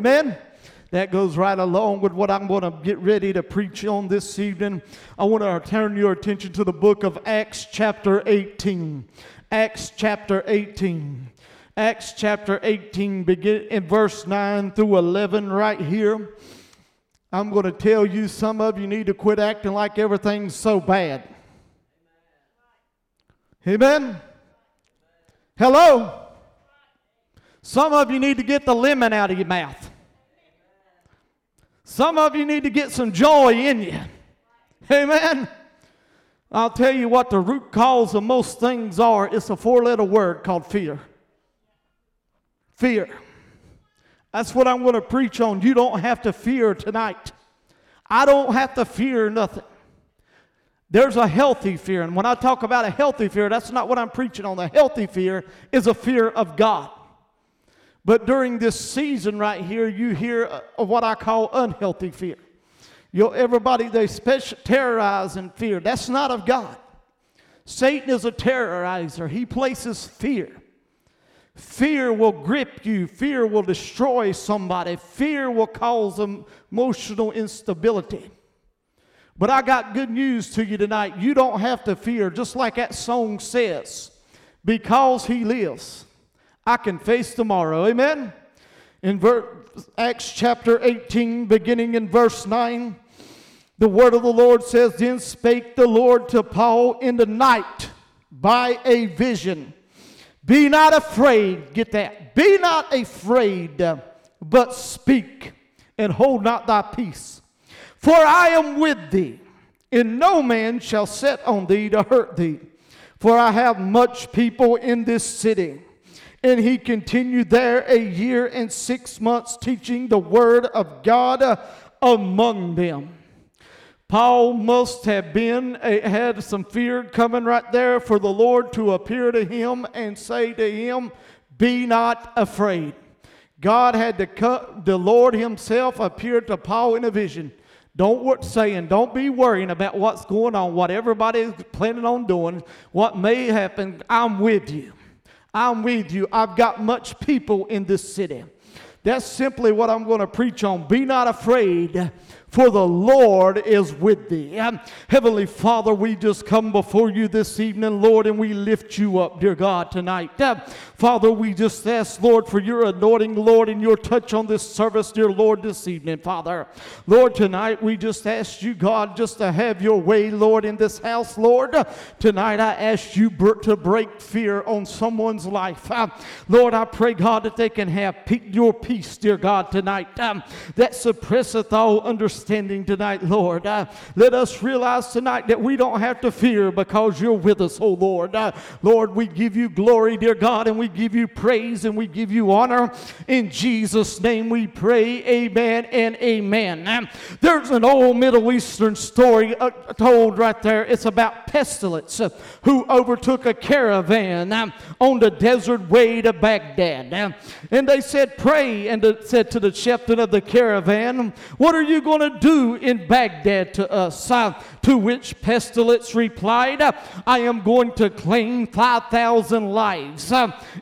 Amen. That goes right along with what I'm going to get ready to preach on this evening. I want to turn your attention to the book of Acts, chapter 18. Acts, chapter 18. Acts, chapter 18, begin in verse 9 through 11, right here. I'm going to tell you some of you need to quit acting like everything's so bad. Amen. Hello. Some of you need to get the lemon out of your mouth. Some of you need to get some joy in you. Amen. I'll tell you what the root cause of most things are. It's a four letter word called fear. Fear. That's what I'm going to preach on. You don't have to fear tonight. I don't have to fear nothing. There's a healthy fear. And when I talk about a healthy fear, that's not what I'm preaching on. The healthy fear is a fear of God. But during this season right here, you hear what I call unhealthy fear. You everybody, they special, terrorize and fear. That's not of God. Satan is a terrorizer. He places fear. Fear will grip you. Fear will destroy somebody. Fear will cause emotional instability. But I got good news to you tonight. You don't have to fear, just like that song says, because he lives. I can face tomorrow. Amen? In ver- Acts chapter 18, beginning in verse 9, the word of the Lord says, Then spake the Lord to Paul in the night by a vision. Be not afraid, get that. Be not afraid, but speak and hold not thy peace. For I am with thee, and no man shall set on thee to hurt thee. For I have much people in this city. And he continued there a year and six months, teaching the word of God among them. Paul must have been eh, had some fear coming right there for the Lord to appear to him and say to him, "Be not afraid." God had to cut the Lord Himself appeared to Paul in a vision. Don't work saying, don't be worrying about what's going on, what everybody is planning on doing, what may happen. I'm with you. I'm with you. I've got much people in this city. That's simply what I'm going to preach on. Be not afraid for the Lord is with thee. Heavenly Father, we just come before you this evening, Lord, and we lift you up, dear God, tonight. Father, we just ask, Lord, for your anointing, Lord, and your touch on this service, dear Lord, this evening, Father. Lord, tonight we just ask you, God, just to have your way, Lord, in this house, Lord. Tonight I ask you to break fear on someone's life. Lord, I pray, God, that they can have your peace, dear God, tonight, that suppresseth all understanding understanding tonight, Lord. Uh, let us realize tonight that we don't have to fear because you're with us, oh Lord. Uh, Lord, we give you glory, dear God, and we give you praise and we give you honor. In Jesus' name we pray, amen and amen. Um, there's an old Middle Eastern story uh, told right there. It's about pestilence uh, who overtook a caravan um, on the desert way to Baghdad. And they said, Pray, and said to the captain of the caravan, What are you going to do in Baghdad to us? To which Pestilence replied, I am going to claim 5,000 lives.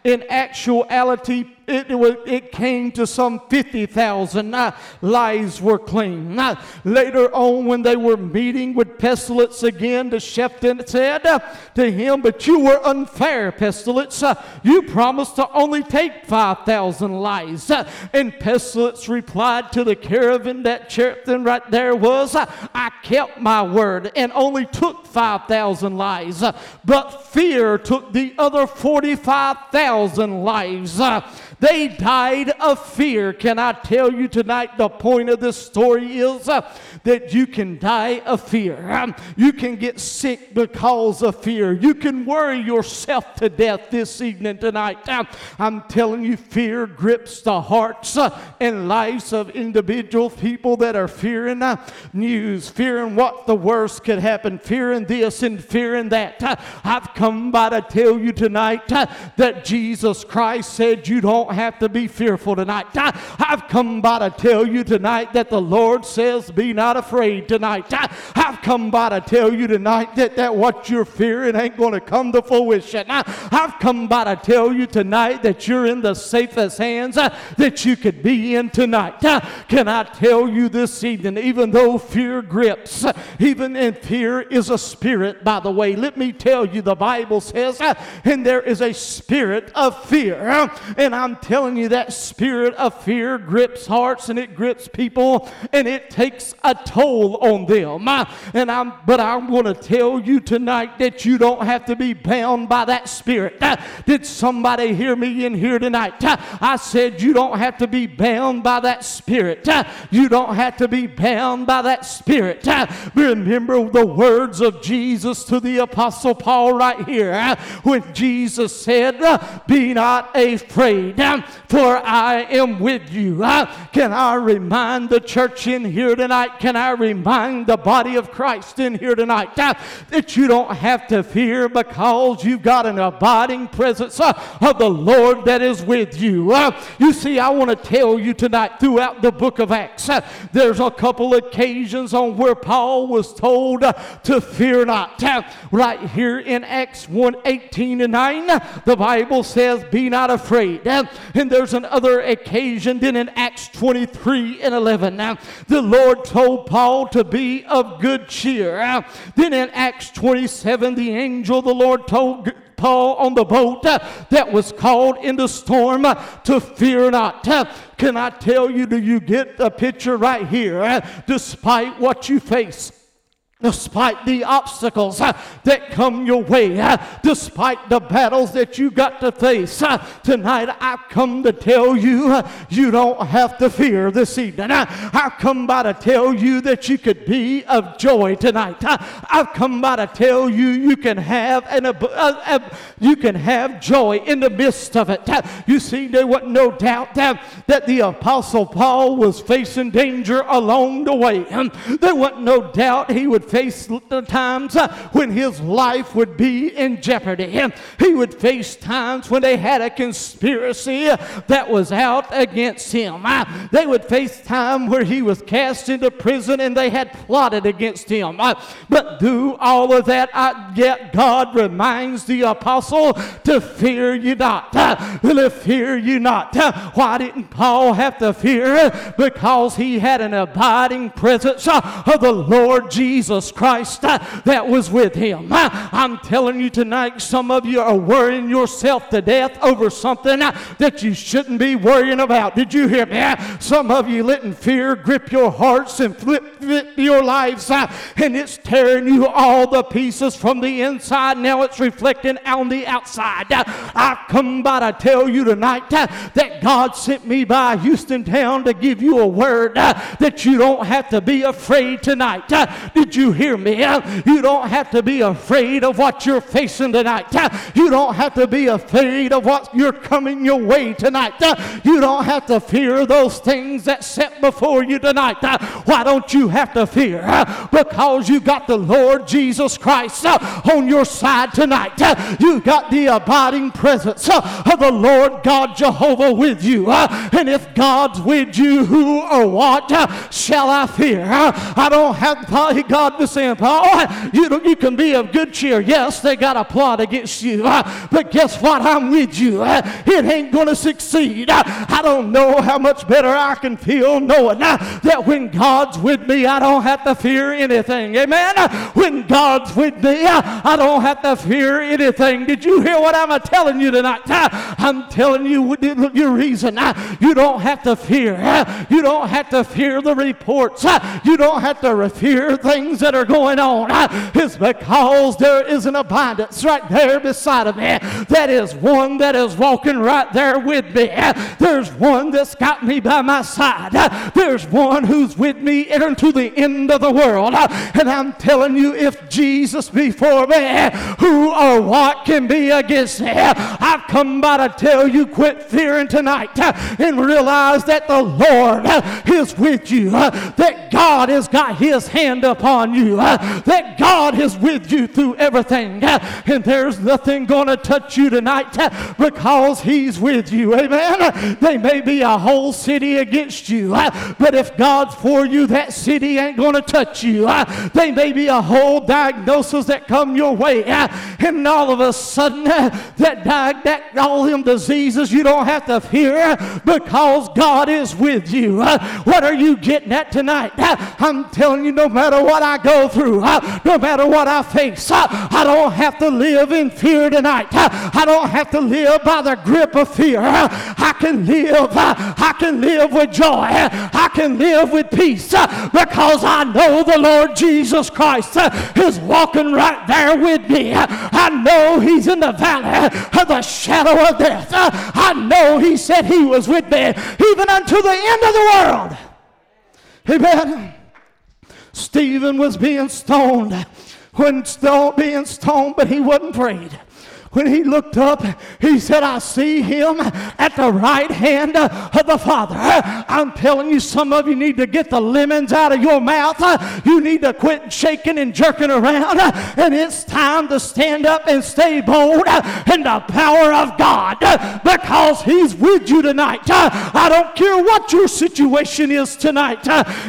In actuality, it, it, it came to some 50,000 uh, lives were. Uh, later on, when they were meeting with Pestilence again, the chieftain said uh, to him, But you were unfair, Pestilence. Uh, you promised to only take 5,000 lives. Uh, and Pestilence replied to the caravan that chieftain right there was, I kept my word and only took 5,000 lives. but fear took the other 45,000 lives. They died of fear. Can I tell you tonight the point of this story is uh, that you can die of fear. Um, you can get sick because of fear. You can worry yourself to death this evening tonight. Um, I'm telling you, fear grips the hearts uh, and lives of individual people that are fearing uh, news, fearing what the worst could happen, fearing this and fearing that. Uh, I've come by to tell you tonight uh, that Jesus Christ said you don't don't have to be fearful tonight. I, have come by to tell you tonight that the Lord says, Be not afraid tonight. I, have come by to tell you tonight that, that what you're fearing ain't going to come to fruition. I, have come by to tell you tonight that you're in the safest hands uh, that you could be in tonight. Can I tell you this evening, even though fear grips, uh, even in fear is a spirit, by the way, let me tell you, the Bible says, uh, and there is a spirit of fear. And I'm telling you, that spirit of fear grips hearts and it grips people and it takes a toll on them. Uh, and I'm, but I'm going to tell you tonight that you don't have to be bound by that spirit. Uh, did somebody hear me in here tonight? Uh, I said you don't have to be bound by that spirit. Uh, you don't have to be bound by that spirit. Remember the words of Jesus to the Apostle Paul right here when Jesus said, Be not afraid, for I am with you. Can I remind the church in here tonight? Can I remind the body of Christ in here tonight that you don't have to fear because you've got an abiding presence uh, of the Lord that is with you? Uh, you see, I want to tell you tonight throughout the book of Acts, uh, there's a couple occasions on where Paul was told to fear not. Right here in Acts 1 18 and 9, the Bible says, Be not afraid. And there's another occasion then in Acts 23 and 11. Now, the Lord told Paul to be of good cheer. Then in Acts 27, the angel the Lord told Paul on the boat uh, that was called in the storm uh, to fear not. Uh, can I tell you, do you get the picture right here? Despite what you face, despite the obstacles uh, that come your way, uh, despite the battles that you got to face. Uh, tonight, I've come to tell you uh, you don't have to fear this evening. Uh, I've come by to tell you that you could be of joy tonight. Uh, I've come by to tell you you can have an you can have joy in the midst of it. you see, there was no doubt that the apostle Paul was facing danger along the way. Um, there was no doubt he would face the times uh, when his life would be in jeopardy. He would face times when they had a conspiracy that was out against him. Uh, they would face time where he was cast into prison and they had plotted against him. Uh, but through all of that, yet God reminds the apostle to fear you not. To fear you not. Why didn't Paul have to fear? Because he had an abiding presence of the Lord Jesus Jesus Christ uh, that was with him. Uh, I'm telling you tonight, some of you are worrying yourself to death over something uh, that you shouldn't be worrying about. Did you hear me? Some of you letting fear grip your hearts and flip, flip your lives, and it's tearing you all the pieces from the inside. Now it's reflecting on the outside. I've come by to tell you tonight that God sent me by Houston town to give you a word that you don't have to be afraid tonight. Did you hear me? You don't have to be afraid of what you're facing tonight. You don't have to be afraid of what you're coming your way tonight. You don't have to fear those things that set before you tonight. Why don't you have to fear? Because you got the Lord Jesus Christ on your side tonight. You got the abiding presence of the Lord God Jehovah with you. And if God's with you, who or what shall I fear? I don't have God saying, Paul, oh, you, you can be of good cheer. Yes, they got a plot against you, uh, but guess what? I'm with you. Uh, it ain't going to succeed. Uh, I don't know how much better I can feel knowing that when God's with me, I don't have to fear anything. Amen? When God's with me, I don't have to fear anything. Did you hear what I'm telling you tonight? I'm telling you your reason. You don't have to fear. You don't have to fear the reports. You don't have to fear things that are going on uh, is because there is an abundance right there beside of me. That is one that is walking right there with me. There's one that's got me by my side. There's one who's with me into the end of the world. And I'm telling you, if Jesus be for me, who or what can be against me? I've come by to tell you, quit fearing tonight uh, and realize that the Lord uh, is with you, that God has got his hand upon upon you, uh, that God is with you through everything, uh, and there's nothing going to touch you tonight uh, because He's with you. Amen. They may be a whole city against you, but if God's for you, that city ain't going to touch you. They may be a whole diagnosis that come your way, and all of a sudden, that, that all them diseases you don't have to fear because God is with you. What are you getting at tonight? I'm telling you, no matter what I go through, no matter what I face, I don't have to live in fear tonight. I don't have to live by the grip of fear. I can live, I can live with joy. I can live with peace because I know the Lord Jesus Christ is walking right there with me. I know He's in the valley of the shadow of death. I know He said He was with me even unto the end of the world. Amen. Stephen was being stoned when stone, being stoned, but he wasn't afraid. When he looked up, he said, I see him at the right hand of the Father. I'm telling you, some of you need to get the lemons out of your mouth. You need to quit shaking and jerking around. And it's time to stand up and stay bold in the power of God because He's with you tonight. I don't care what your situation is tonight.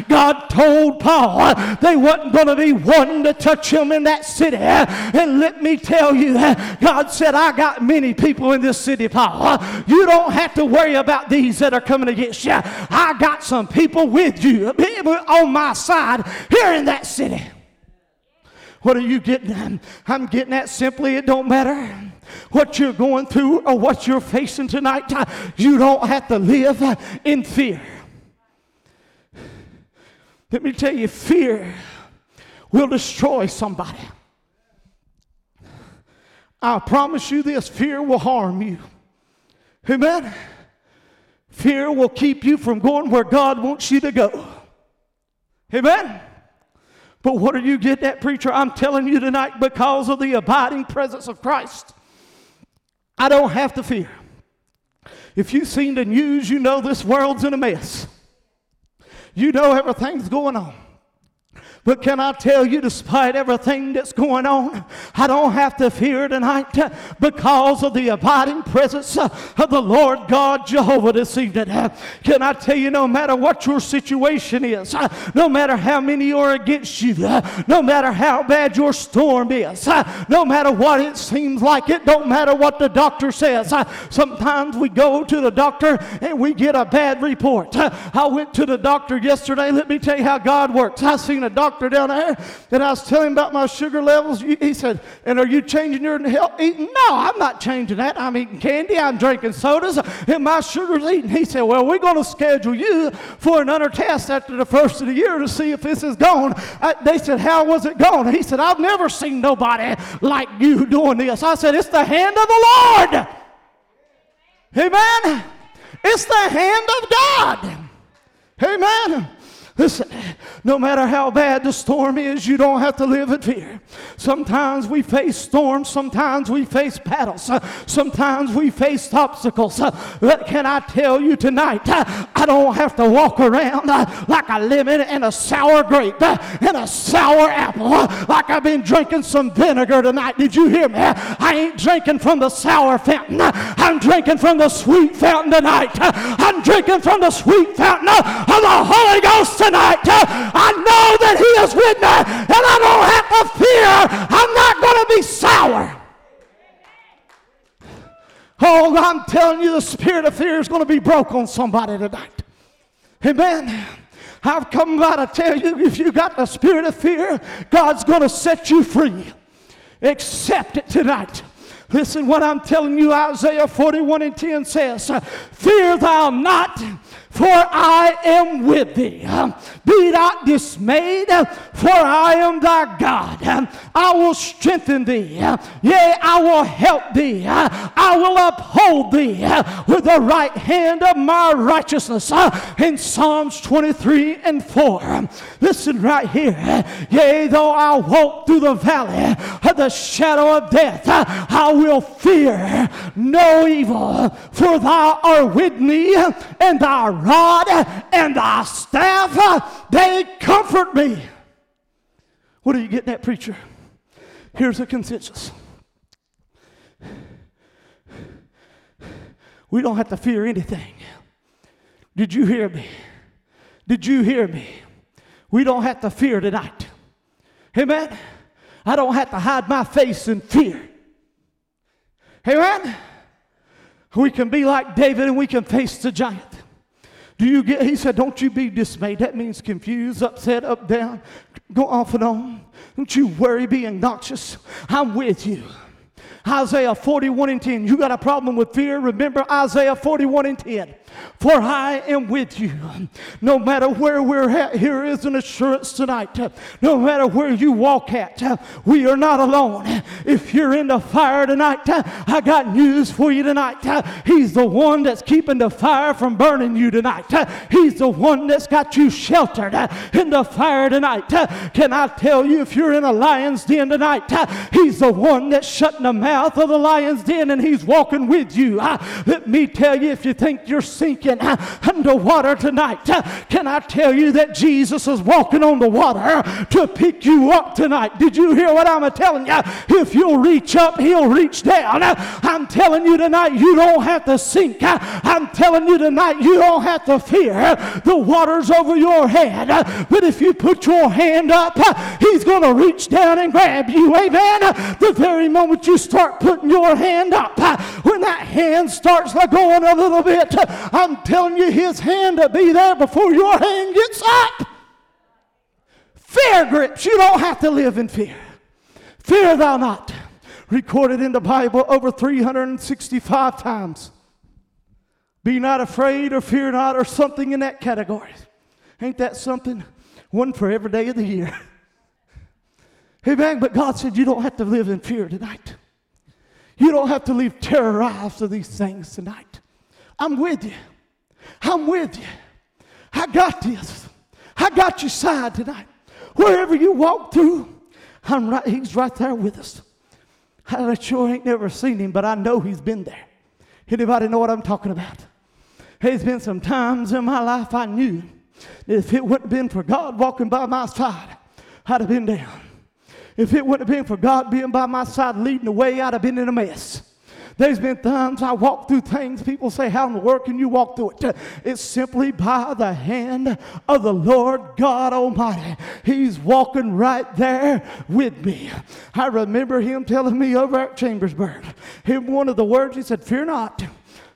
God told Paul they wasn't going to be wanting to touch him in that city. And let me tell you, God said, I got many people in this city, Paul. You don't have to worry about these that are coming against you. I got some people with you people on my side here in that city. What are you getting at? I'm getting at simply it don't matter what you're going through or what you're facing tonight. You don't have to live in fear. Let me tell you, fear will destroy somebody. I promise you this fear will harm you. Amen. Fear will keep you from going where God wants you to go. Amen. But what are you getting at, preacher? I'm telling you tonight because of the abiding presence of Christ. I don't have to fear. If you've seen the news, you know this world's in a mess. You know everything's going on. But can I tell you, despite everything that's going on, I don't have to fear tonight because of the abiding presence of the Lord God Jehovah this evening. Can I tell you, no matter what your situation is, no matter how many are against you, no matter how bad your storm is, no matter what it seems like, it don't matter what the doctor says. Sometimes we go to the doctor and we get a bad report. I went to the doctor yesterday. Let me tell you how God works. I seen a doctor doctor down there, and I was telling him about my sugar levels. He said, And are you changing your health eating? No, I'm not changing that. I'm eating candy, I'm drinking sodas, and my sugar's eating. He said, Well, we're going to schedule you for another test after the first of the year to see if this is gone. I, they said, How was it gone? He said, I've never seen nobody like you doing this. I said, It's the hand of the Lord. Amen. It's the hand of God. Amen. Listen, no matter how bad the storm is, you don't have to live in fear. Sometimes we face storms, sometimes we face battles, uh, sometimes we face obstacles. Uh, but can I tell you tonight, uh, I don't have to walk around like a lemon and a sour grape and a sour apple, like I've been drinking some vinegar tonight. Did you hear me? I ain't drinking from the sour fountain, I'm drinking from the sweet fountain tonight. I'm drinking from the sweet fountain of the Holy Ghost tonight. I know that He is with me, and I don't have to fear. I'm not going to be sour. Oh, I'm telling you, the spirit of fear is going to be broke on somebody tonight. Amen. I've come by to tell you if you got the spirit of fear, God's going to set you free. Accept it tonight. Listen, what I'm telling you, Isaiah 41 and 10 says, Fear thou not, for I am with thee. Be not dismayed, for I am thy God. I will strengthen thee. Yea, I will help thee. I will uphold thee with the right hand of my righteousness. In Psalms 23 and 4. Listen right here. Yea, though I walk through the valley of the shadow of death, I will fear no evil, for thou art with me, and thy rod and thy staff, they comfort me. What are you getting at, preacher? Here's a consensus. We don't have to fear anything. Did you hear me? Did you hear me? We don't have to fear tonight. Amen. I don't have to hide my face in fear. Amen. We can be like David and we can face the giant. Do you get, he said, don't you be dismayed. That means confused, upset, up, down, go off and on. Don't you worry, be obnoxious. I'm with you. Isaiah 41 and 10. You got a problem with fear? Remember Isaiah 41 and 10. For I am with you. No matter where we're at, here is an assurance tonight. No matter where you walk at, we are not alone. If you're in the fire tonight, I got news for you tonight. He's the one that's keeping the fire from burning you tonight. He's the one that's got you sheltered in the fire tonight. Can I tell you, if you're in a lion's den tonight, He's the one that's shutting the mouth of the lion's den and He's walking with you. Let me tell you, if you think you're sinking underwater tonight. Can I tell you that Jesus is walking on the water to pick you up tonight? Did you hear what I'm telling you? If you'll reach up, he'll reach down. I'm telling you tonight, you don't have to sink. I'm telling you tonight, you don't have to fear the waters over your head. But if you put your hand up, he's going to reach down and grab you. Amen. The very moment you start putting your hand up, when that hand starts going a little bit, I'm telling you, his hand will be there before your hand gets up. Fear grips. You don't have to live in fear. Fear thou not. Recorded in the Bible over 365 times. Be not afraid or fear not or something in that category. Ain't that something? One for every day of the year. Amen. But God said you don't have to live in fear tonight. You don't have to live terrorized of these things tonight. I'm with you. I'm with you. I got this. I got your side tonight. Wherever you walk through, I'm right, he's right there with us. I sure ain't never seen him, but I know he's been there. Anybody know what I'm talking about? There's been some times in my life I knew that if it wouldn't have been for God walking by my side, I'd have been down. If it wouldn't have been for God being by my side leading the way, I'd have been in a mess. There's been times I walk through things, people say, How in the world can you walk through it? It's simply by the hand of the Lord God Almighty. He's walking right there with me. I remember him telling me over at Chambersburg, in one of the words, he said, Fear not.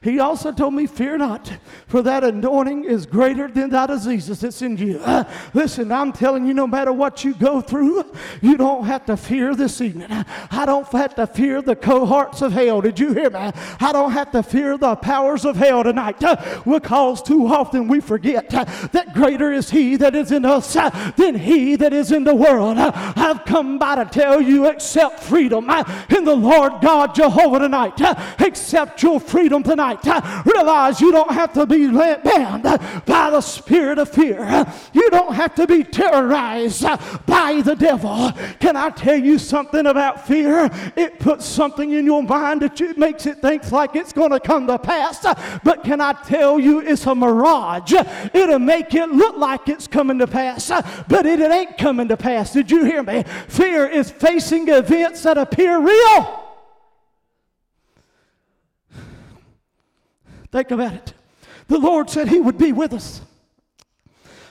He also told me, Fear not, for that anointing is greater than of Jesus that's in you. Uh, listen, I'm telling you, no matter what you go through, you don't have to fear this evening. I don't have to fear the cohorts of hell. Did you hear me? I don't have to fear the powers of hell tonight uh, because too often we forget uh, that greater is He that is in us than He that is in the world. I've come by to tell you, accept freedom in the Lord God Jehovah tonight. accept your freedom tonight tonight. Uh, realize you don't have to be bound uh, by the spirit of fear. Uh, you don't have to be terrorized by the devil. Can I tell you something about fear? It puts something in your mind that you, makes it think like it's going to come to pass. But can I tell you it's a mirage? It'll make it look like it's coming to pass, but it, it ain't coming to pass. Did you hear me? Fear is facing events that appear real Think about it. The Lord said He would be with us.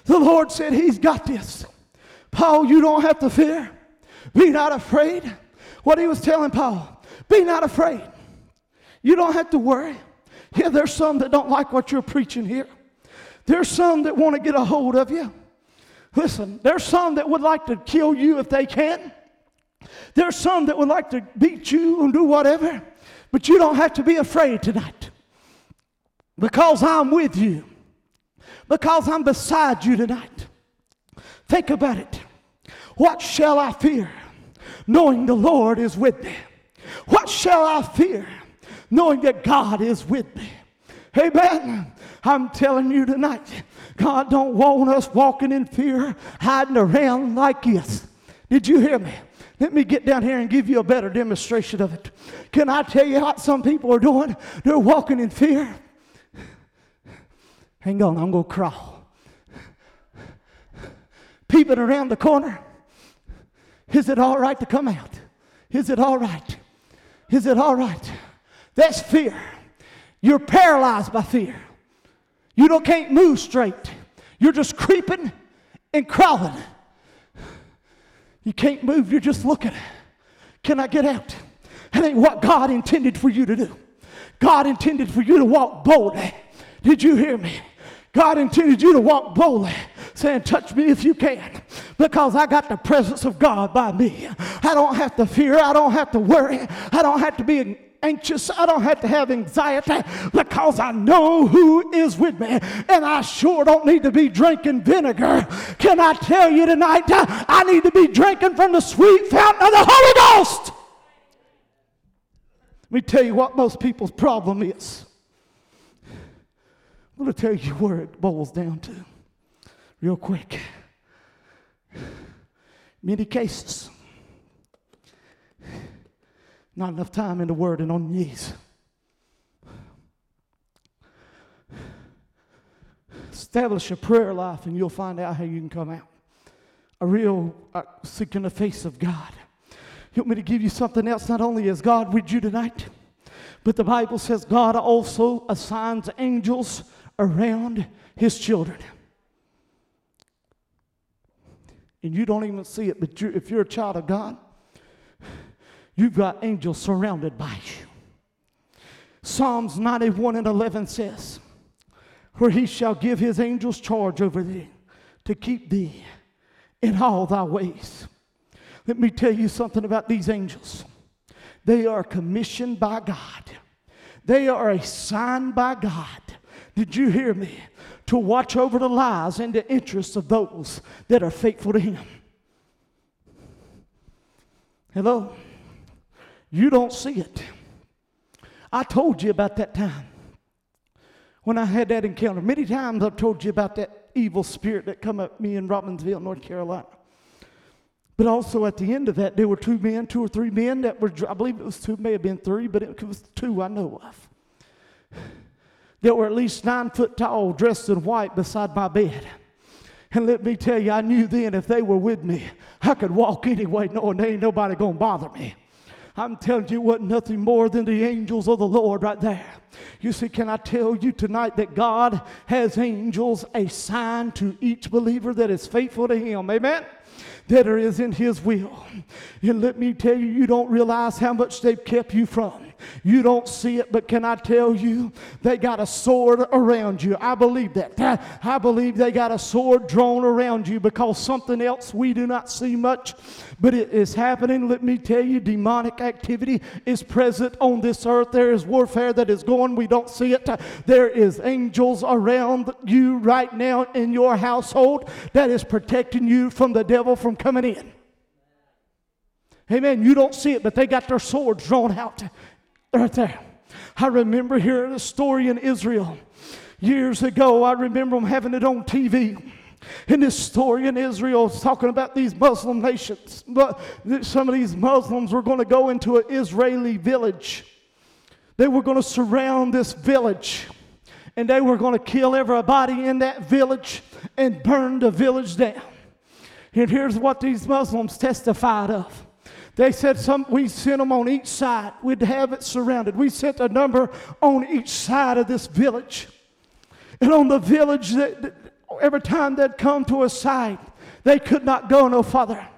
The Lord said He's got this. Paul, you don't have to fear. Be not afraid. What he was telling Paul, be not afraid. You don't have to worry. Yeah, there's some that don't like what you're preaching here. There's some that want to get a hold of you. Listen, there's some that would like to kill you if they can. There's some that would like to beat you and do whatever. But you don't have to be afraid tonight because I'm with you, because I'm beside you tonight. Think about it. What shall I fear, knowing the Lord is with me? What shall I fear, knowing that God is with me? Amen. I'm telling you tonight, God don't want us walking in fear, hiding around like this. Did you hear me? Let me get down here and give you a better demonstration of it. Can I tell you what some people are doing? They're walking in fear. Hang on, I'm going to crawl. Peeping around the corner. Is it all right to come out? Is it all right? Is it all right? That's fear. You're paralyzed by fear. You don't can't move straight. You're just creeping and crawling. You can't move, you're just looking. Can I get out? That ain't what God intended for you to do. God intended for you to walk boldly. Did you hear me? God intended you to walk boldly, saying, Touch me if you can, because I got the presence of God by me. I don't have to fear, I don't have to worry, I don't have to be anxious. I don't have to have anxiety because I know who is with me. And I sure don't need to be drinking vinegar. Can I tell you tonight? I need to be drinking from the sweet fountain of the Holy Ghost. Let me tell you what most people's problem is. I'm going to tell you where it boils down to, real quick. Many cases, not enough time in the Word and on knees. Establish a prayer life and you'll find out how you can come out. A real uh, seeking the face of God. Want me to give you something else? Not only is God with you tonight, but the Bible says God also assigns angels around his children. And you don't even see it, but you, if you're a child of God, you've got angels surrounded by you. Psalms 91 and 11 says, Where he shall give his angels charge over thee to keep thee in all thy ways. Let me tell you something about these angels. They are commissioned by God, they are assigned by God did you hear me? To watch over the lives and the interests of those that are faithful to Him. Hello? You don't see it. I told you about that time when I had that encounter. Many times I've told you about that evil spirit that come at me in Robbinsville, North Carolina. But also at the end of that, there were two men, two or three men that were, I believe it was two, may have been three, but it was two I know of that were at least nine foot tall, dressed in white beside my bed. And let me tell you, I knew then if they were with me, I could walk anyway, knowing there ain't nobody gonna bother me. I'm telling you, what nothing more than the angels of the Lord right there. You see, can I tell you tonight that God has angels assigned to each believer that is faithful to Him? Amen that is in his will. And let me tell you, you don't realize how much they've kept you from. You don't see it, but can I tell you, they got a sword around you. I believe that. I believe they got a sword drawn around you because something else we do not see much, but it is happening. Let me tell you, demonic activity is present on this earth. There is warfare that is going. We don't see it. There is angels around you right now in your household that is protecting you from the devil from coming in. Amen. You don't see it, but they got their swords drawn out right there. I remember hearing a story in Israel years ago. I remember them having it on TV. In this story in Israel, it's talking about these Muslim nations. But some of these Muslims were going to go into an Israeli village. They were going to surround this village and they were going to kill everybody in that village and burn the village down. And here's what these Muslims testified of. They said some, we sent them on each side. We'd have it surrounded. We sent a number on each side of this village. And on the village, that, every time they'd come to a side, they could not go no further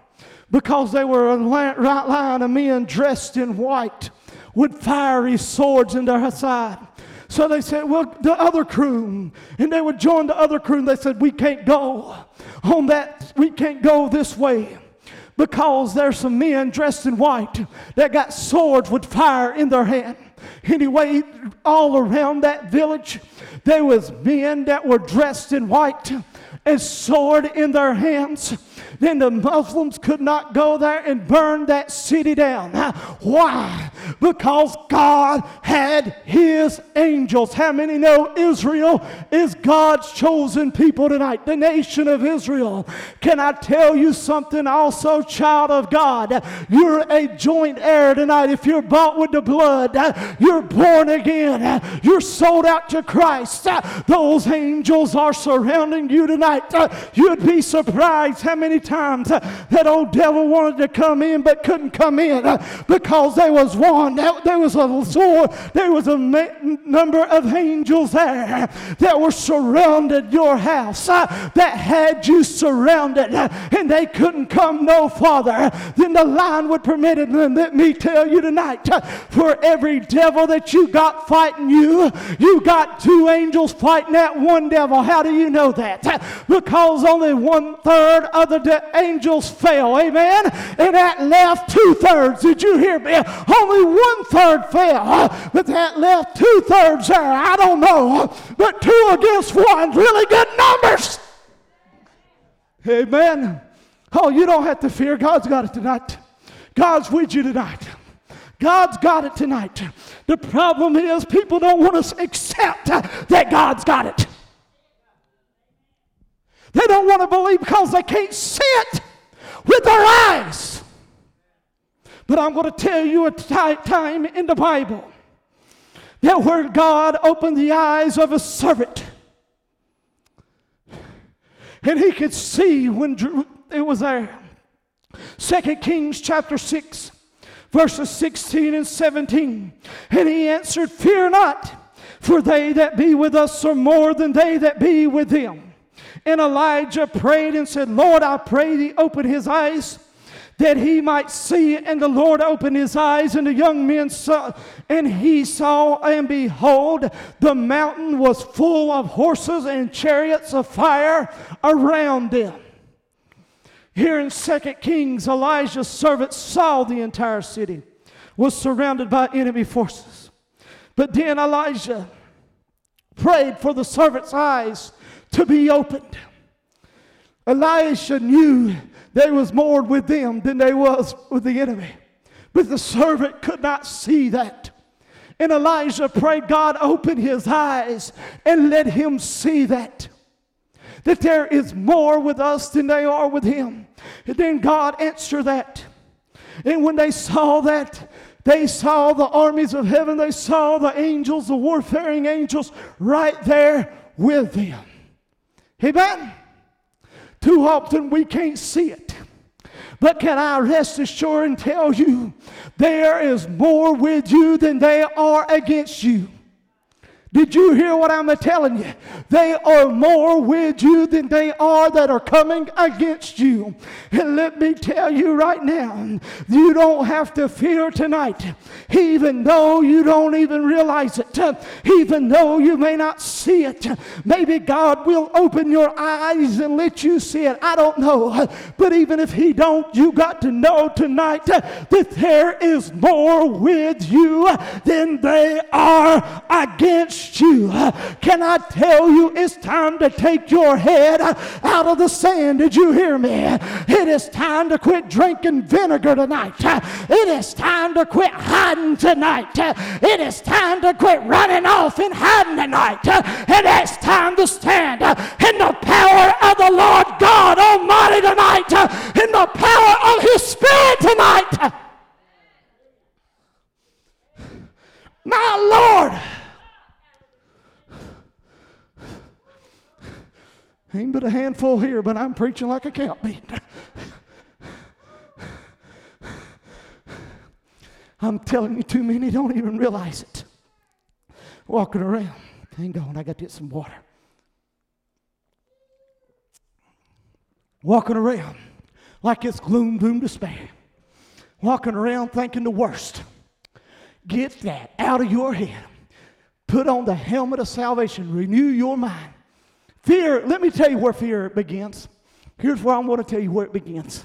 because they were a right line of men dressed in white with fiery swords in their side. So they said, Well, the other crew. And they would join the other crew. And they said, We can't go on that. We can't go this way because there's some men dressed in white that got swords with fire in their hand. Anyway, all around that village, there was men that were dressed in white and sword in their hands. Then the Muslims could not go there and burn that city down. Why? Because God had his angels. How many know Israel is God's chosen people tonight? The nation of Israel. Can I tell you something also, child of God? You're a joint heir tonight. If you're bought with the blood, you're born again, you're sold out to Christ. Those angels are surrounding you tonight. You'd be surprised how many times uh, that old devil wanted to come in but couldn't come in uh, because there was one, there was a sword, there was a number of angels there that were surrounded your house, uh, that had you surrounded, and they couldn't come no farther than the line would permit it. And let me tell you tonight, for every devil that you got fighting you, you got two angels fighting that one devil. How do you know that? Because only one third of the angels fell. Amen. And that left two thirds. Did you hear me? Only one third fell, but that left two thirds there. I don't know, but two against one, really good numbers. Amen. Oh, you don't have to fear. God's got it tonight. God's with you tonight. God's got it tonight. The problem is people don't want to accept that God's got it. They don't want to believe because they can't see it with their eyes. But I'm going to tell you a t- time in the Bible that where God opened the eyes of a servant and he could see when it was there. Second Kings chapter 6, verses 16 and 17. And he answered, Fear not, for they that be with us are more than they that be with them. And Elijah prayed and said, Lord, I pray thee, open his eyes that he might see. And the Lord opened his eyes, and the young men saw, and he saw, and behold, the mountain was full of horses and chariots of fire around them. Here in Second Kings, Elijah's servant saw the entire city was surrounded by enemy forces. But then Elijah prayed for the servant's eyes to be opened. Elisha knew there was more with them than there was with the enemy. But the servant could not see that. And Elijah prayed, God, open his eyes and let him see that. That there is more with us than they are with him. And then God answered that. And when they saw that, they saw the armies of heaven, they saw the angels, the warfaring angels, right there with them. Amen. Too often we can't see it. But can I rest assured and tell you, there is more with you than they are against you. Did you hear what I'm telling you? They are more with you than they are that are coming against you. And let me tell you right now, you don't have to fear tonight, even though you don't even realize it, even though you may not see it. Maybe God will open your eyes and let you see it. I don't know. But even if He don't, you got to know tonight that there is more with you than they are against against you. Can I tell you it's time to take your head out of the sand? Did you hear me? It is time to quit drinking vinegar tonight. It is time to quit hiding tonight. It is time to quit running off and hiding tonight. And it's time to stand in the power of the Lord God Almighty tonight, in the power of His Spirit tonight. My Lord. Ain't but a handful here, but I'm preaching like a cow beat. I'm telling you, too many don't even realize it. Walking around. Hang on, I got to get some water. Walking around like it's gloom, doom, despair. Walking around thinking the worst. Get that out of your head. Put on the helmet of salvation. Renew your mind. Fear, let me tell you where fear begins. Here's where I'm going to tell you where it begins.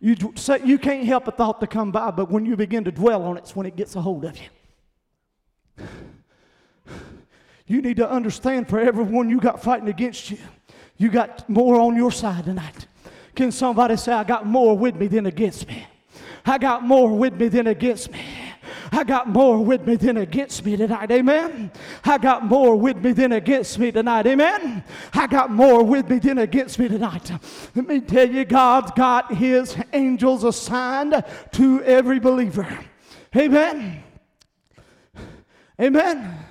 You, you can't help a thought to come by, but when you begin to dwell on it, it's when it gets a hold of you. You need to understand for everyone you got fighting against you, you got more on your side tonight. Can somebody say, I got more with me than against me? I got more with me than against me. I got more with me than against me tonight. Amen. I got more with me than against me tonight. Amen. I got more with me than against me tonight. Let me tell you, God's got his angels assigned to every believer. Amen. Amen.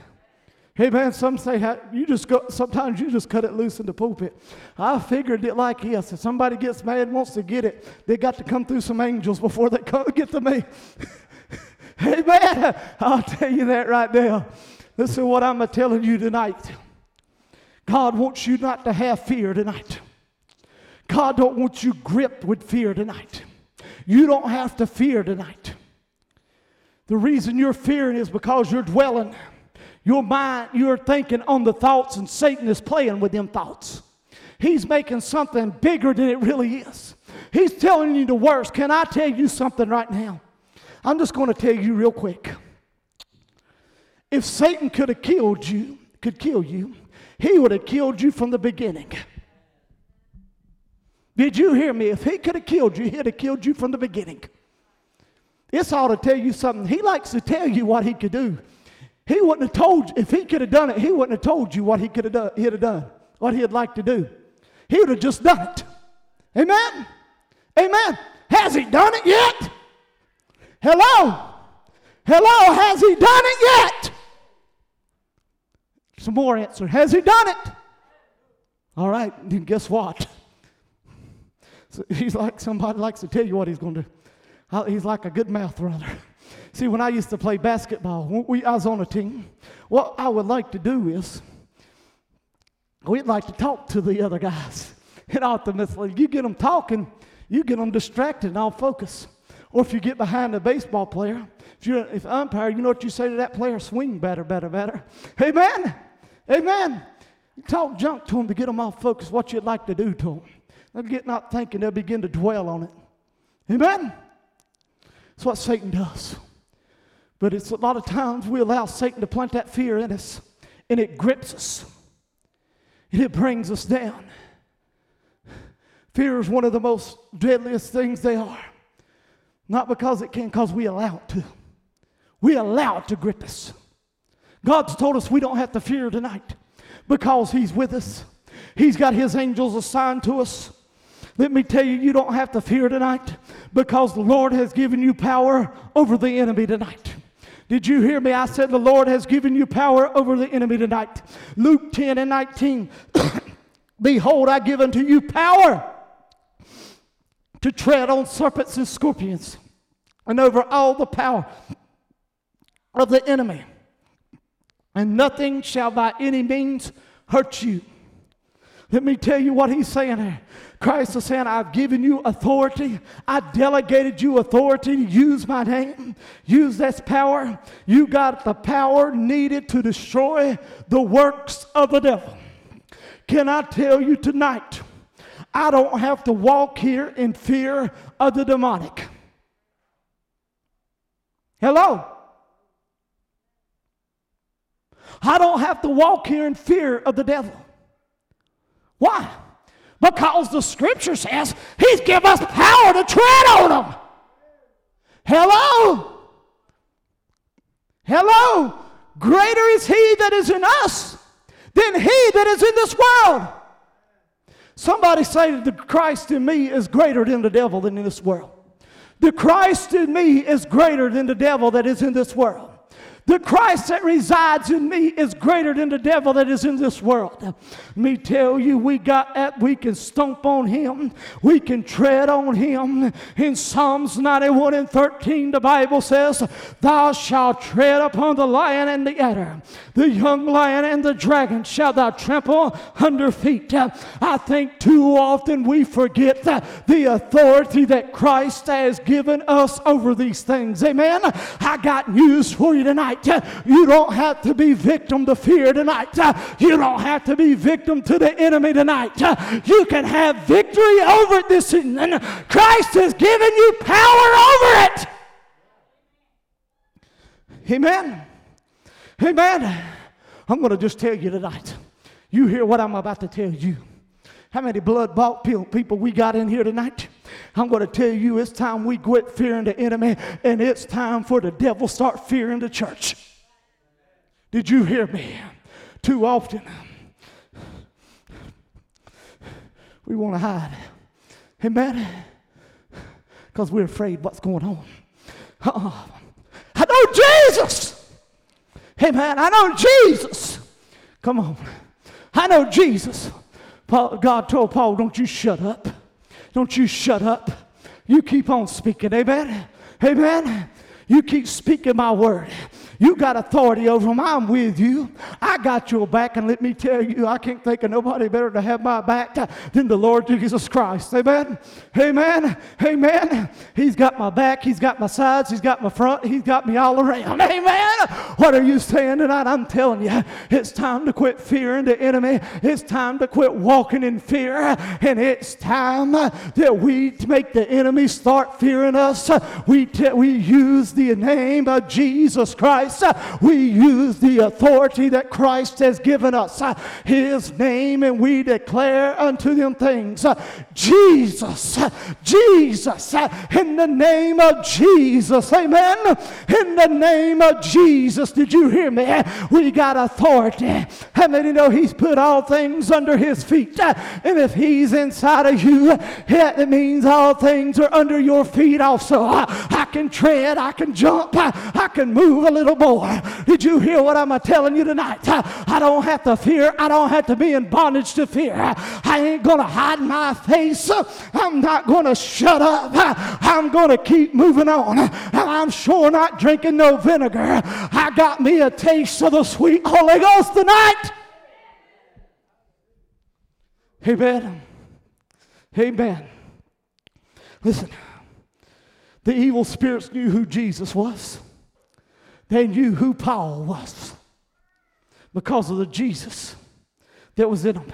Amen. Some say you just go. Sometimes you just cut it loose in the pulpit. I figured it like this: if somebody gets mad wants to get it, they got to come through some angels before they come get to me. Amen. I'll tell you that right now. Listen, what I'm telling you tonight. God wants you not to have fear tonight. God don't want you gripped with fear tonight. You don't have to fear tonight. The reason you're fearing is because you're dwelling. Your mind, you're thinking on the thoughts, and Satan is playing with them thoughts. He's making something bigger than it really is. He's telling you the worst. Can I tell you something right now? I'm just going to tell you real quick. If Satan could have killed you, could kill you, he would have killed you from the beginning. Did you hear me? If he could have killed you, he'd have killed you from the beginning. This ought to tell you something. He likes to tell you what he could do. He wouldn't have told you, if he could have done it, he wouldn't have told you what he could have done, he'd have done, what he'd like to do. He would have just done it. Amen? Amen. Has he done it yet? Hello? Hello? Has he done it yet? Some more answer. Has he done it? All right, then guess what? So he's like somebody likes to tell you what he's going to do. He's like a good mouth runner. See, when I used to play basketball, we, I was on a team. What I would like to do is, we'd like to talk to the other guys. And ultimately, you get them talking, you get them distracted and I'll focus. Or if you get behind a baseball player, if you're if umpire, you know what you say to that player? Swing better, better, better. Amen. Amen. Talk junk to them to get them off focus, what you'd like to do to them. They'll get not thinking, they'll begin to dwell on it. Amen. That's what Satan does. But it's a lot of times we allow Satan to plant that fear in us, and it grips us, and it brings us down. Fear is one of the most deadliest things they are. Not because it can, because we allow it to. We allow it to grip us. God's told us we don't have to fear tonight because He's with us. He's got His angels assigned to us. Let me tell you, you don't have to fear tonight because the Lord has given you power over the enemy tonight. Did you hear me? I said the Lord has given you power over the enemy tonight. Luke 10 and 19. Behold, I give unto you power to tread on serpents and scorpions and over all the power of the enemy. And nothing shall by any means hurt you. Let me tell you what he's saying here. Christ is saying, I've given you authority. I delegated you authority use my name. Use this power. You got the power needed to destroy the works of the devil. Can I tell you tonight? I don't have to walk here in fear of the demonic. Hello? I don't have to walk here in fear of the devil. Why? Because the scripture says he's given us power to tread on them. Hello? Hello? Greater is he that is in us than he that is in this world. Somebody say that the Christ in me is greater than the devil than in this world. The Christ in me is greater than the devil that is in this world. The Christ that resides in me is greater than the devil that is in this world. Me tell you, we got that. We can stomp on him. We can tread on him. In Psalms 91 and 13, the Bible says, Thou shalt tread upon the lion and the adder. The young lion and the dragon shall thou trample under feet. I think too often we forget the authority that Christ has given us over these things. Amen. I got news for you tonight tonight. You don't have to be victim to fear tonight. You don't have to be victim to the enemy tonight. You can have victory over it this evening. Christ has given you power over it. Amen. Amen. I'm going to just tell you tonight. You hear what I'm about to tell you. How many blood bought people we got in here tonight? I'm going to tell you it's time we quit fearing the enemy and it's time for the devil start fearing the church. Did you hear me? Too often we want to hide. Amen? Because we're afraid what's going on. Uh-uh. I know Jesus. Amen. I know Jesus. Come on. I know Jesus. Paul, God told Paul, don't you shut up. Don't you shut up. You keep on speaking. Amen. Amen. You keep speaking my word. You got authority over them. I'm with you. I got your back. And let me tell you, I can't think of nobody better to have my back than the Lord Jesus Christ. Amen. Amen. Amen. He's got my back. He's got my sides. He's got my front. He's got me all around. Amen. What are you saying tonight? I'm telling you, it's time to quit fearing the enemy. It's time to quit walking in fear. And it's time that we make the enemy start fearing us. We, t- we use the name of Jesus Christ Christ, we use the authority that Christ has given us, His name, and we declare unto them things. Jesus, Jesus, in the name of Jesus, amen. In the name of Jesus, did you hear me? We got authority. How many know He's put all things under His feet. And if He's inside of you, it means all things are under your feet also. I can tread, I can jump, I can move a little more. Did you hear what I'm telling you tonight? I don't have to fear. I don't have to be in bondage to fear. I ain't going to hide my face. I'm not going to shut up. I'm going to keep moving on. I'm sure not drinking no vinegar. I got me a taste of the sweet Holy Ghost tonight. Amen. Amen. Listen, the evil spirits knew who Jesus was. They knew who Paul was because of the Jesus that was in them.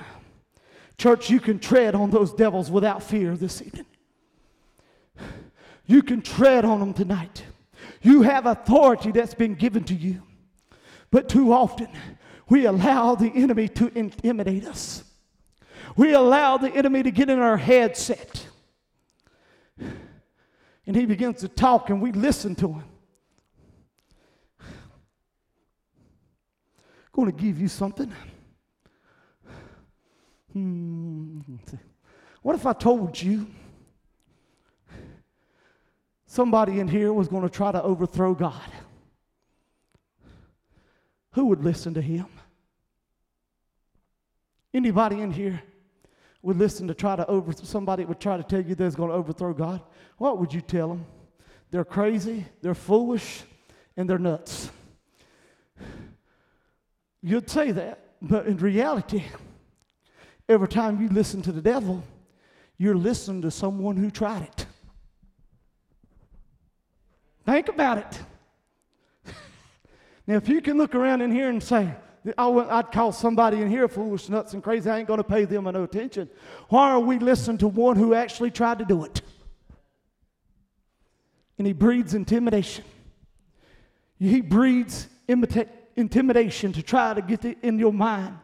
Church, you can tread on those devils without fear this evening. You can tread on them tonight. You have authority that's been given to you. But too often, we allow the enemy to intimidate us. We allow the enemy to get in our headset. And he begins to talk, and we listen to him. Going to give you something. Hmm. What if I told you somebody in here was going to try to overthrow God? Who would listen to him? Anybody in here would listen to try to over somebody would try to tell you they're going to overthrow God? What would you tell them? They're crazy, they're foolish, and they're nuts. You'd say that, but in reality, every time you listen to the devil, you're listening to someone who tried it. Think about it. now, if you can look around in here and say, I'd call somebody in here foolish, nuts, and crazy. I ain't going to pay them no attention. Why are we listening to one who actually tried to do it? And he breeds intimidation. He breeds imitate intimidation to try to get in your mind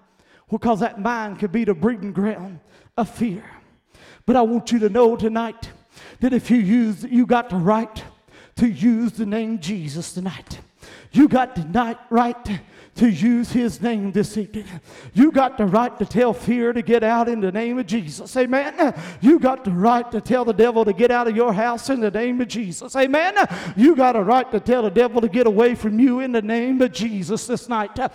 because that mind could be the breeding ground of fear. But I want you to know tonight that if you use, you got the right to use the name Jesus tonight. You got the right to use his name this evening. You got the right to tell fear to get out in the name of Jesus. Amen. You got the right to tell the devil to get out of your house in the name of Jesus. Amen. You got a right to tell the devil to get away from you in the name of Jesus this night. I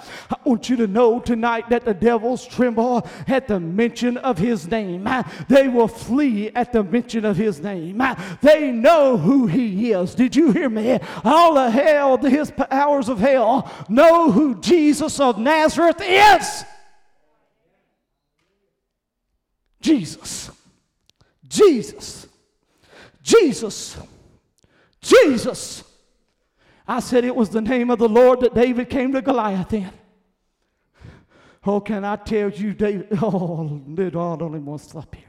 want you to know tonight that the devils tremble at the mention of his name. They will flee at the mention of his name. They know who he is. Did you hear me? All the hell, his powers of hell know who Jesus Jesus of Nazareth is. Jesus. Jesus. Jesus. Jesus. I said it was the name of the Lord that David came to Goliath in. Oh, can I tell you, David? Oh, I don't even want to stop here.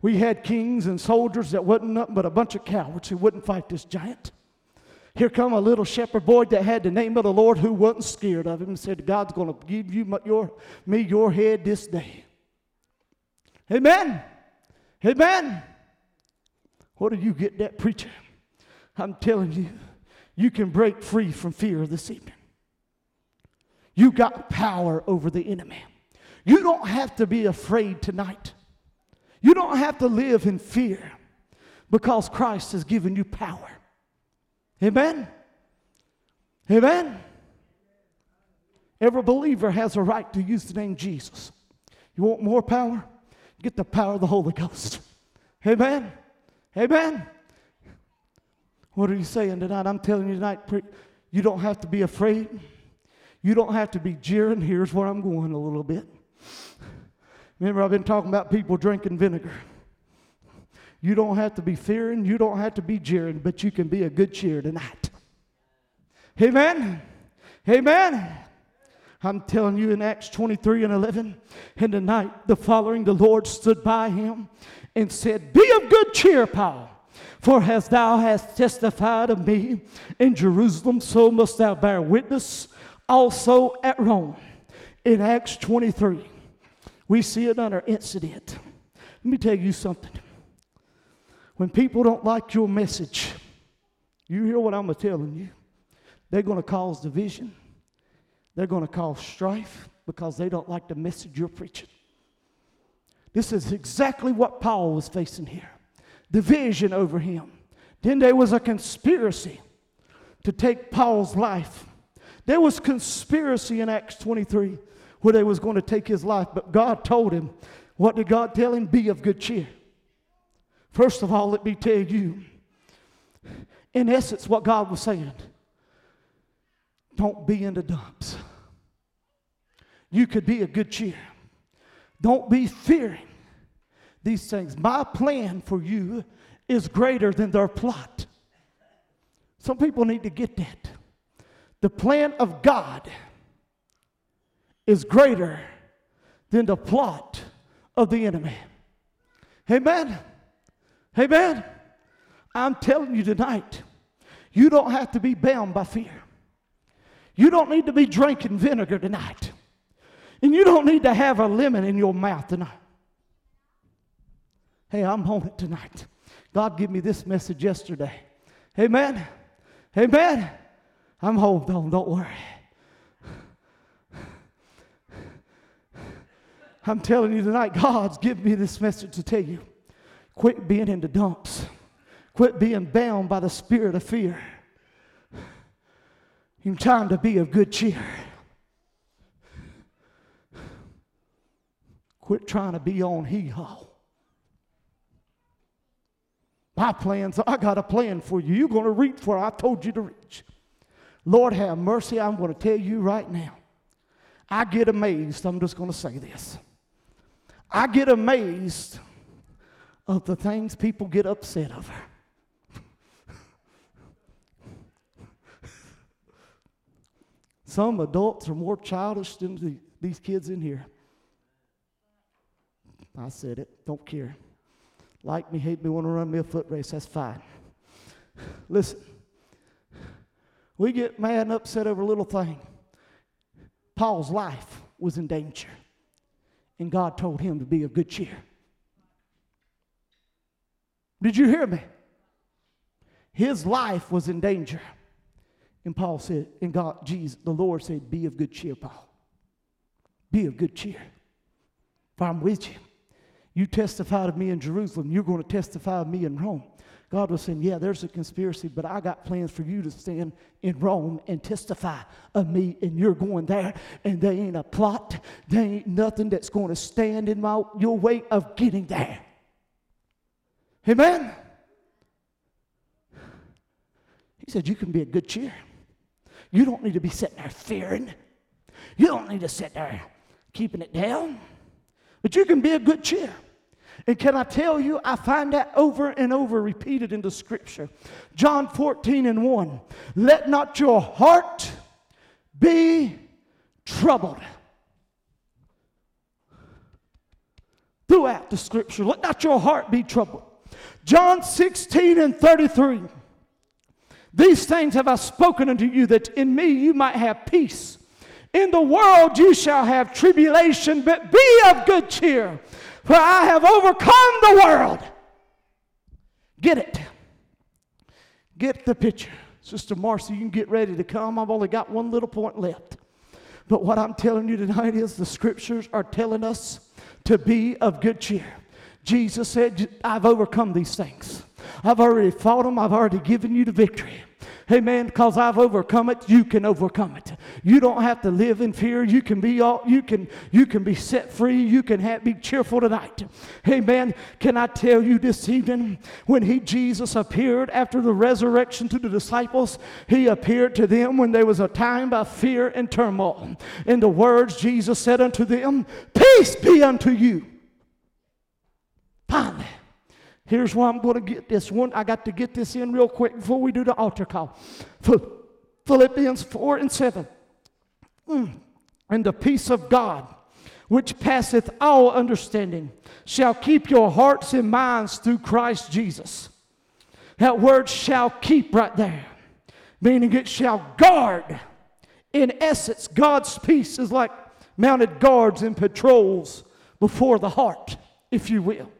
We had kings and soldiers that wasn't nothing but a bunch of cowards who wouldn't fight this giant. Here come a little shepherd boy that had the name of the Lord who wasn't scared of him and said, God's going to give you my, your, me your head this day. Amen. Amen. What do you get that preacher? I'm telling you, you can break free from fear this evening. You got power over the enemy. You don't have to be afraid tonight. You don't have to live in fear because Christ has given you power. Amen? Amen? Every believer has a right to use the name Jesus. You want more power? Get the power of the Holy Ghost. Amen? Amen? What are you saying tonight? I'm telling you tonight, you don't have to be afraid. You don't have to be jeering. Here's where I'm going a little bit. Remember, I've been talking about people drinking vinegar. You don't have to be fearing, you don't have to be jeering, but you can be a good cheer tonight. Amen. Amen. I'm telling you in Acts 23 and 11, in the night the following, the Lord stood by him and said, Be of good cheer, Paul. For as thou hast testified of me in Jerusalem, so must thou bear witness also at Rome. In Acts 23, we see another incident. Let me tell you something. When people don't like your message, you hear what I'm telling you, they're going to cause division. They're going to cause strife because they don't like the message you're preaching. This is exactly what Paul was facing here division over him. Then there was a conspiracy to take Paul's life. There was conspiracy in Acts 23 where they was going to take his life, but God told him, what did God tell him? Be of good cheer. First of all, let me tell you, in essence, what God was saying don't be in the dumps. You could be a good cheer. Don't be fearing these things. My plan for you is greater than their plot. Some people need to get that. The plan of God is greater than the plot of the enemy. Amen. Amen. I'm telling you tonight, you don't have to be bound by fear. You don't need to be drinking vinegar tonight. And you don't need to have a lemon in your mouth tonight. Hey, I'm on it tonight. God gave me this message yesterday. Amen. Amen. I'm home, on, don't worry. I'm telling you tonight, God's given me this message to tell you. Quit being in the dumps. Quit being bound by the spirit of fear. It's time to be of good cheer. Quit trying to be on hee haw. My plans, I got a plan for you. You're going to reach where I told you to reach. Lord, have mercy. I'm going to tell you right now. I get amazed. I'm just going to say this. I get amazed of the things people get upset over. Some adults are more childish than the, these kids in here. I said it, don't care. Like me, hate me, want to run me a foot race, that's fine. Listen, we get mad and upset over a little thing. Paul's life was in danger, and God told him to be of good cheer. Did you hear me? His life was in danger. And Paul said, and God, Jesus, the Lord said, Be of good cheer, Paul. Be of good cheer. For I'm with you. You testified of me in Jerusalem, you're going to testify of me in Rome. God was saying, Yeah, there's a conspiracy, but I got plans for you to stand in Rome and testify of me, and you're going there, and there ain't a plot, there ain't nothing that's going to stand in my, your way of getting there. Amen? He said, You can be a good cheer. You don't need to be sitting there fearing. You don't need to sit there keeping it down, but you can be a good cheer. And can I tell you, I find that over and over repeated in the scripture. John 14 and 1. Let not your heart be troubled. Throughout the scripture, let not your heart be troubled. John 16 and 33. These things have I spoken unto you, that in me you might have peace. In the world you shall have tribulation, but be of good cheer for I have overcome the world. Get it. Get the picture. Sister Marcy, you can get ready to come. I've only got one little point left. But what I'm telling you tonight is the scriptures are telling us to be of good cheer. Jesus said, I've overcome these things. I've already fought them. I've already given you the victory. Amen. Because I've overcome it, you can overcome it. You don't have to live in fear. You can be all, you can you can be set free. You can have, be cheerful tonight. Amen. Can I tell you this evening when he Jesus appeared after the resurrection to the disciples, he appeared to them when there was a time of fear and turmoil. In the words Jesus said unto them, Peace be unto you. Finally. Here's where I'm going to get this one. I got to get this in real quick before we do the altar call. Philippians 4 and 7. Mm. And the peace of God, which passeth all understanding, shall keep your hearts and minds through Christ Jesus. That word shall keep right there, meaning it shall guard. In essence, God's peace is like mounted guards and patrols before the heart, if you will.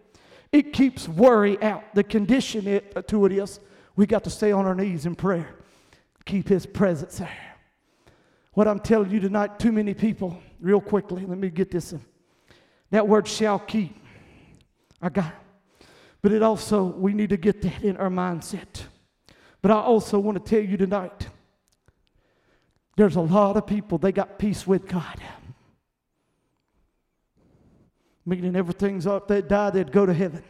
It keeps worry out. The condition it, uh, to it is we got to stay on our knees in prayer, keep His presence there. What I'm telling you tonight, too many people, real quickly, let me get this in. That word shall keep. I got it. But it also, we need to get that in our mindset. But I also want to tell you tonight, there's a lot of people, they got peace with God meaning everything's up. They die, they'd go to heaven.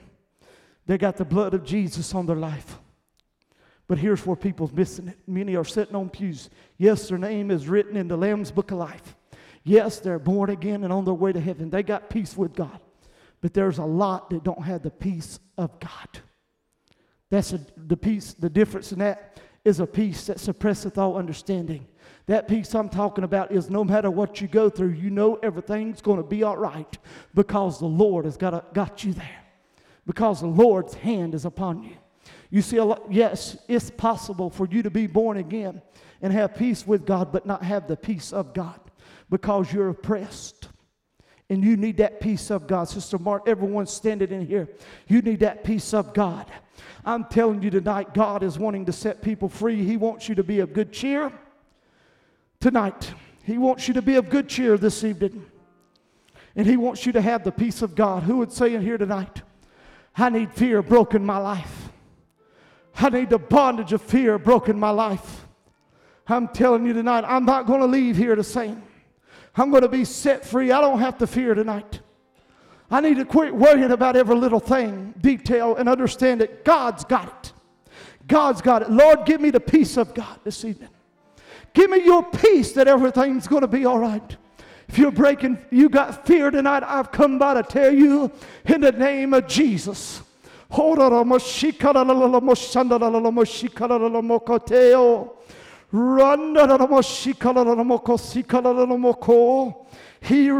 They got the blood of Jesus on their life. But here's where people's missing it. Many are sitting on pews. Yes, their name is written in the Lamb's Book of Life. Yes, they're born again and on their way to heaven. They got peace with God. But there's a lot that don't have the peace of God. That's a, the peace, the difference in that is a peace that suppresseth all understanding. That peace I'm talking about is no matter what you go through, you know everything's going to be all right because the Lord has got, a, got you there. Because the Lord's hand is upon you. You see, a lot, yes, it's possible for you to be born again and have peace with God, but not have the peace of God because you're oppressed. And you need that peace of God. Sister Mark, everyone standing in here, you need that peace of God. I'm telling you tonight, God is wanting to set people free. He wants you to be of good cheer tonight. He wants you to be of good cheer this evening. And He wants you to have the peace of God. Who would say in here tonight, I need fear broken my life? I need the bondage of fear broken my life. I'm telling you tonight, I'm not going to leave here the same. I'm going to be set free. I don't have to fear tonight. I need to quit worrying about every little thing, detail, and understand that God's got it. God's got it. Lord, give me the peace of God this evening. Give me your peace that everything's going to be all right. If you're breaking, you got fear tonight, I've come by to tell you in the name of Jesus. He